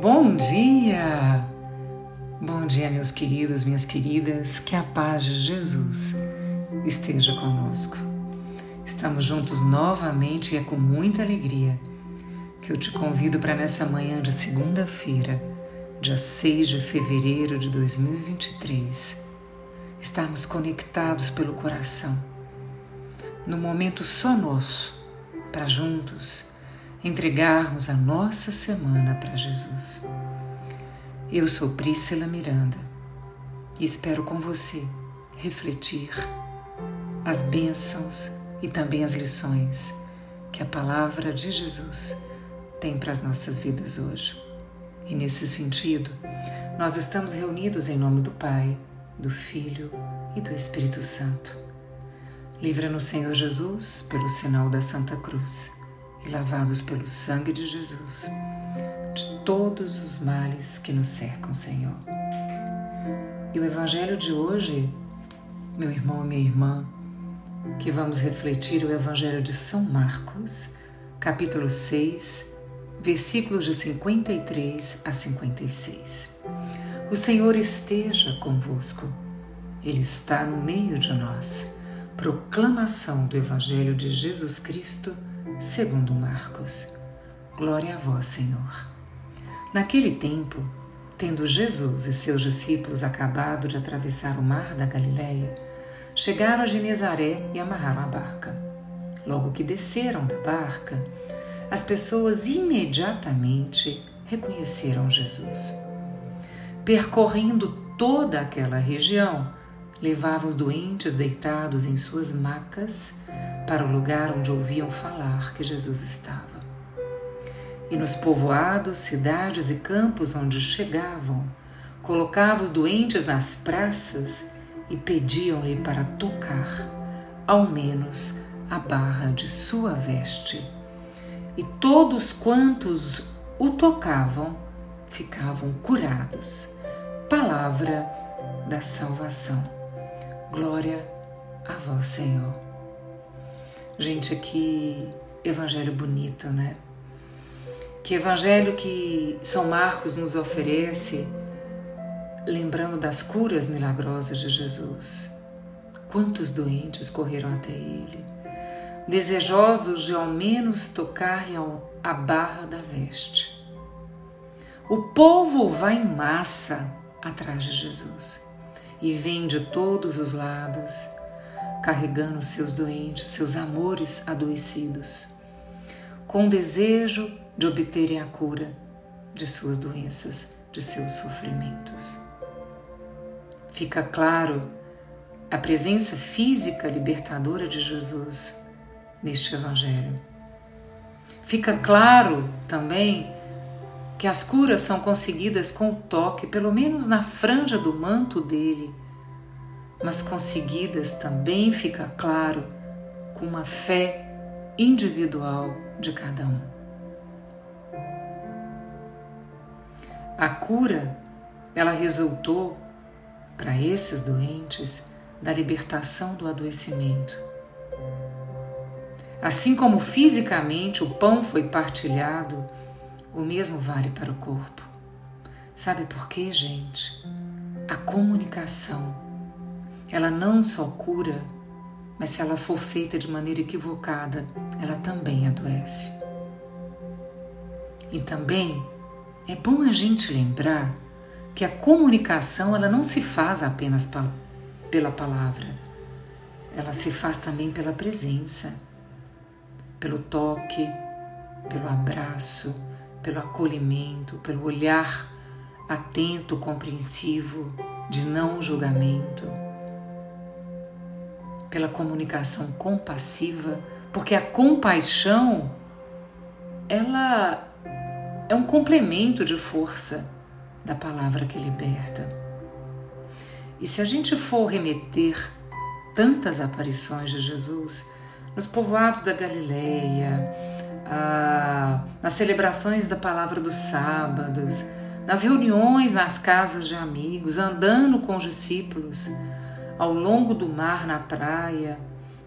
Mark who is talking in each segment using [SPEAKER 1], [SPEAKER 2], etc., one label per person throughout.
[SPEAKER 1] Bom dia! Bom dia, meus queridos, minhas queridas, que a paz de Jesus esteja conosco. Estamos juntos novamente e é com muita alegria que eu te convido para nessa manhã de segunda-feira, dia 6 de fevereiro de 2023, estarmos conectados pelo coração, no momento só nosso, para juntos entregarmos a nossa semana para Jesus. Eu sou Priscila Miranda e espero com você refletir as bênçãos e também as lições que a palavra de Jesus tem para as nossas vidas hoje. E nesse sentido, nós estamos reunidos em nome do Pai, do Filho e do Espírito Santo. Livra-nos, Senhor Jesus, pelo sinal da Santa Cruz e lavados pelo sangue de Jesus de todos os males que nos cercam, Senhor. E o Evangelho de hoje, meu irmão e minha irmã, que vamos refletir o Evangelho de São Marcos, capítulo 6, versículos de 53 a 56. O Senhor esteja convosco, Ele está no meio de nós. Proclamação do Evangelho de Jesus Cristo segundo Marcos. Glória a vós, Senhor. Naquele tempo, tendo Jesus e seus discípulos acabado de atravessar o mar da Galileia, chegaram a Genezaré e amarraram a barca. Logo que desceram da barca, as pessoas imediatamente reconheceram Jesus. Percorrendo toda aquela região, levava os doentes deitados em suas macas para o lugar onde ouviam falar que Jesus estava. E nos povoados, cidades e campos onde chegavam, colocava os doentes nas praças e pediam-lhe para tocar, ao menos, a barra de sua veste. E todos quantos o tocavam ficavam curados. Palavra da salvação. Glória a vós, Senhor. Gente, que evangelho bonito, né? Que evangelho que São Marcos nos oferece, lembrando das curas milagrosas de Jesus. Quantos doentes correram até ele, desejosos de ao menos tocar-lhe a barra da veste. O povo vai em massa atrás de Jesus e vem de todos os lados carregando seus doentes, seus amores adoecidos, com o desejo de obterem a cura de suas doenças, de seus sofrimentos. Fica claro a presença física libertadora de Jesus neste Evangelho. Fica claro também que as curas são conseguidas com o toque, pelo menos na franja do manto dele, mas conseguidas também fica claro com uma fé individual de cada um. A cura, ela resultou para esses doentes da libertação do adoecimento. Assim como fisicamente o pão foi partilhado, o mesmo vale para o corpo. Sabe por quê, gente? A comunicação ela não só cura, mas se ela for feita de maneira equivocada, ela também adoece. E também é bom a gente lembrar que a comunicação ela não se faz apenas pela palavra, ela se faz também pela presença, pelo toque, pelo abraço, pelo acolhimento, pelo olhar atento, compreensivo, de não julgamento pela comunicação compassiva, porque a compaixão ela é um complemento de força da palavra que liberta. E se a gente for remeter tantas aparições de Jesus nos povoados da Galileia, nas celebrações da palavra dos sábados, nas reuniões nas casas de amigos, andando com os discípulos, ao longo do mar na praia,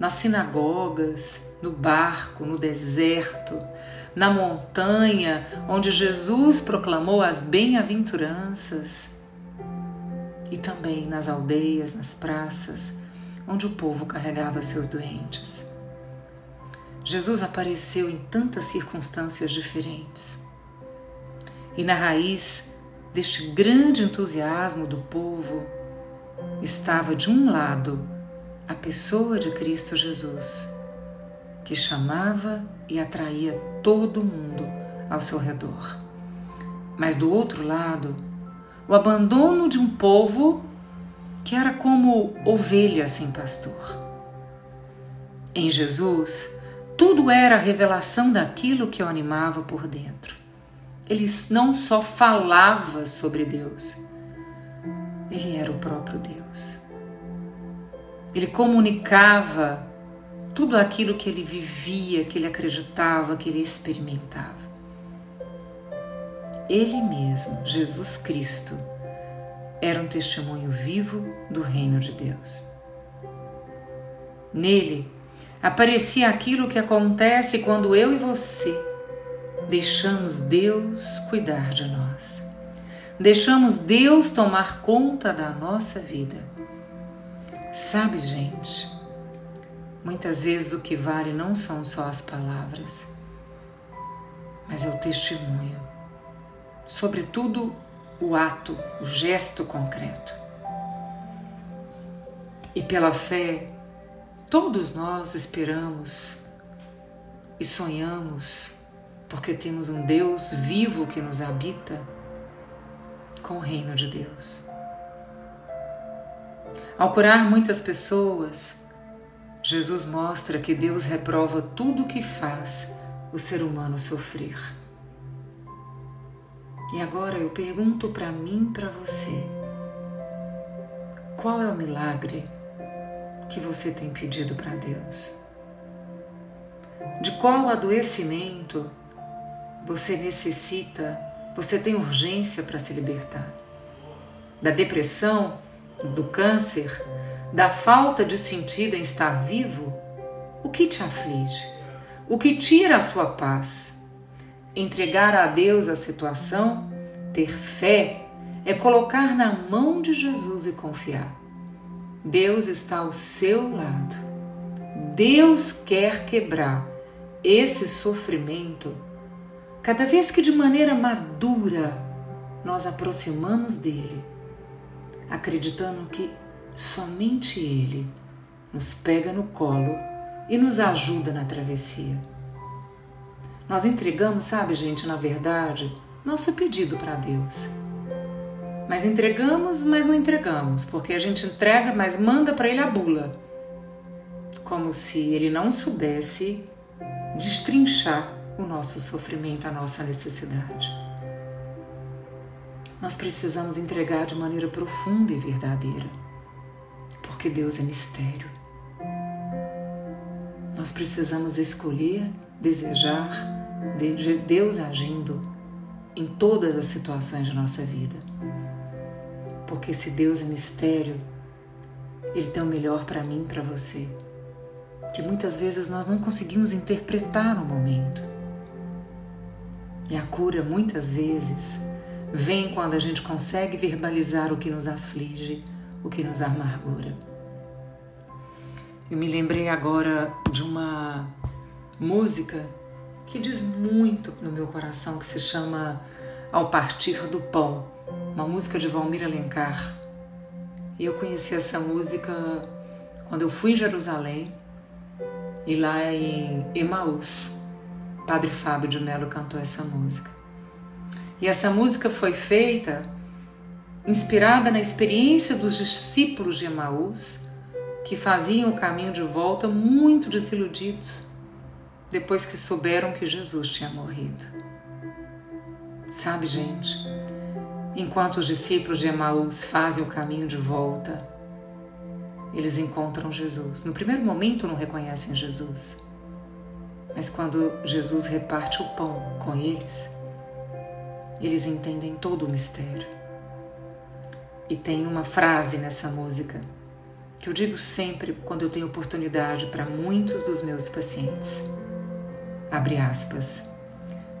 [SPEAKER 1] nas sinagogas, no barco, no deserto, na montanha onde Jesus proclamou as bem-aventuranças e também nas aldeias, nas praças, onde o povo carregava seus doentes. Jesus apareceu em tantas circunstâncias diferentes. E na raiz deste grande entusiasmo do povo estava, de um lado, a pessoa de Cristo Jesus, que chamava e atraía todo mundo ao seu redor. Mas do outro lado, o abandono de um povo que era como ovelha sem pastor. Em Jesus, tudo era a revelação daquilo que o animava por dentro. Ele não só falava sobre Deus, ele era o próprio Deus. Ele comunicava tudo aquilo que ele vivia, que ele acreditava, que ele experimentava. Ele mesmo, Jesus Cristo, era um testemunho vivo do reino de Deus. Nele aparecia aquilo que acontece quando eu e você deixamos Deus cuidar de nós. Deixamos Deus tomar conta da nossa vida. Sabe, gente, muitas vezes o que vale não são só as palavras, mas é o testemunho. Sobretudo, o ato, o gesto concreto. E pela fé, todos nós esperamos e sonhamos, porque temos um Deus vivo que nos habita com o reino de Deus. Ao curar muitas pessoas, Jesus mostra que Deus reprova tudo o que faz o ser humano sofrer. E agora eu pergunto para mim, para você, qual é o milagre que você tem pedido para Deus? De qual adoecimento você necessita, você tem urgência para se libertar? Da depressão, do câncer, da falta de sentido em estar vivo? O que te aflige? O que tira a sua paz? Entregar a Deus a situação, ter fé, é colocar na mão de Jesus e confiar. Deus está ao seu lado. Deus quer quebrar esse sofrimento cada vez que de maneira madura nós aproximamos dele, acreditando que somente ele nos pega no colo e nos ajuda na travessia. Nós entregamos, sabe, gente, na verdade, nosso pedido para Deus. Mas entregamos, mas não entregamos, porque a gente entrega, mas manda para ele a bula. Como se ele não soubesse destrinchar o nosso sofrimento, a nossa necessidade. Nós precisamos entregar de maneira profunda e verdadeira, porque Deus é mistério. Nós precisamos escolher, desejar de Deus agindo em todas as situações de nossa vida. Porque se Deus é mistério, Ele tem o melhor para mim e para você, que muitas vezes nós não conseguimos interpretar no momento. E a cura, muitas vezes, vem quando a gente consegue verbalizar o que nos aflige, o que nos amargura. Eu me lembrei agora de uma música que diz muito no meu coração, que se chama Ao Partir do Pão, uma música de Valmir Alencar. E eu conheci essa música quando eu fui em Jerusalém e lá em Emaús, Padre Fábio de Mello cantou essa música. E essa música foi feita inspirada na experiência dos discípulos de Emaús, que faziam o caminho de volta muito desiludidos depois que souberam que Jesus tinha morrido. Sabe, gente, enquanto os discípulos de Emaús fazem o caminho de volta, eles encontram Jesus. No primeiro momento não reconhecem Jesus, mas quando Jesus reparte o pão com eles, eles entendem todo o mistério. E tem uma frase nessa música que eu digo sempre quando eu tenho oportunidade para muitos dos meus pacientes abre aspas,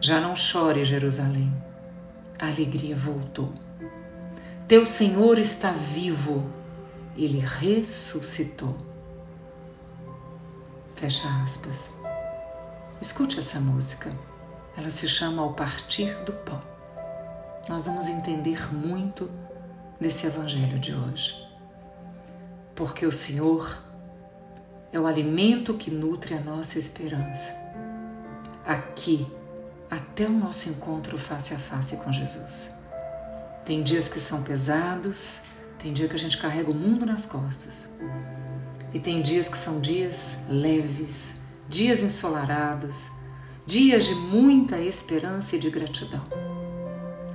[SPEAKER 1] Já não chore, Jerusalém. A alegria voltou. Teu Senhor está vivo. Ele ressuscitou. Fecha aspas. Escute essa música. Ela se chama Ao Partir do Pão. Nós vamos entender muito desse evangelho de hoje. Porque o Senhor é o alimento que nutre a nossa esperança. Aqui, até o nosso encontro face a face com Jesus. Tem dias que são pesados, tem dia que a gente carrega o mundo nas costas. E tem dias que são dias leves, dias ensolarados, dias de muita esperança e de gratidão.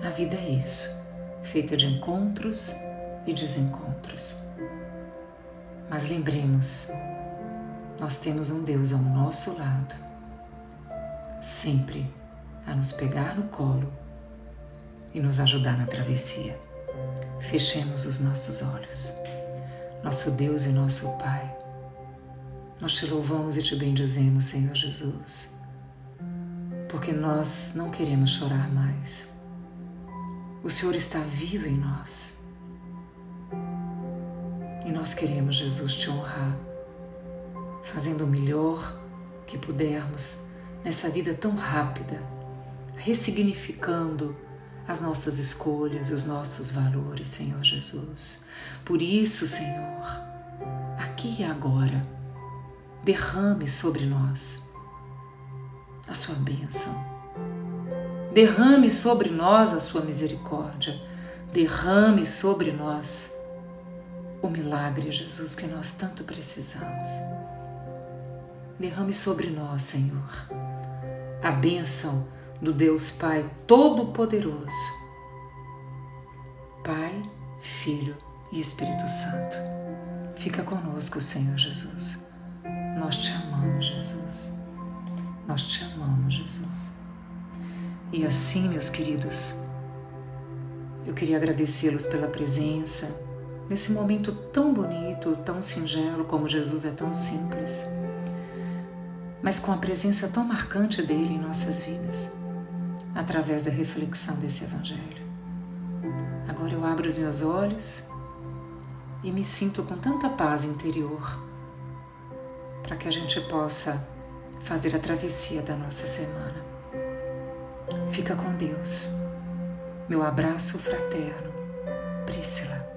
[SPEAKER 1] A vida é isso, feita de encontros e desencontros. Mas lembremos, nós temos um Deus ao nosso lado, sempre a nos pegar no colo e nos ajudar na travessia. Fechemos os nossos olhos. Nosso Deus e nosso Pai, nós te louvamos e te bendizemos, Senhor Jesus, porque nós não queremos chorar mais o Senhor está vivo em nós. E nós queremos, Jesus, te honrar, fazendo o melhor que pudermos nessa vida tão rápida, ressignificando as nossas escolhas, os nossos valores, Senhor Jesus. Por isso, Senhor, aqui e agora, derrame sobre nós a sua bênção Derrame sobre nós a sua misericórdia. Derrame sobre nós o milagre, Jesus, que nós tanto precisamos. Derrame sobre nós, Senhor, a bênção do Deus Pai Todo-Poderoso. Pai, Filho e Espírito Santo. Fica conosco, Senhor Jesus. Nós te amamos, Jesus. Nós te amamos, Jesus. E assim, meus queridos, eu queria agradecê-los pela presença nesse momento tão bonito, tão singelo, como Jesus é tão simples, mas com a presença tão marcante dele em nossas vidas, através da reflexão desse Evangelho. Agora eu abro os meus olhos e me sinto com tanta paz interior para que a gente possa fazer a travessia da nossa semana. Fica com Deus. Meu abraço fraterno, Priscila.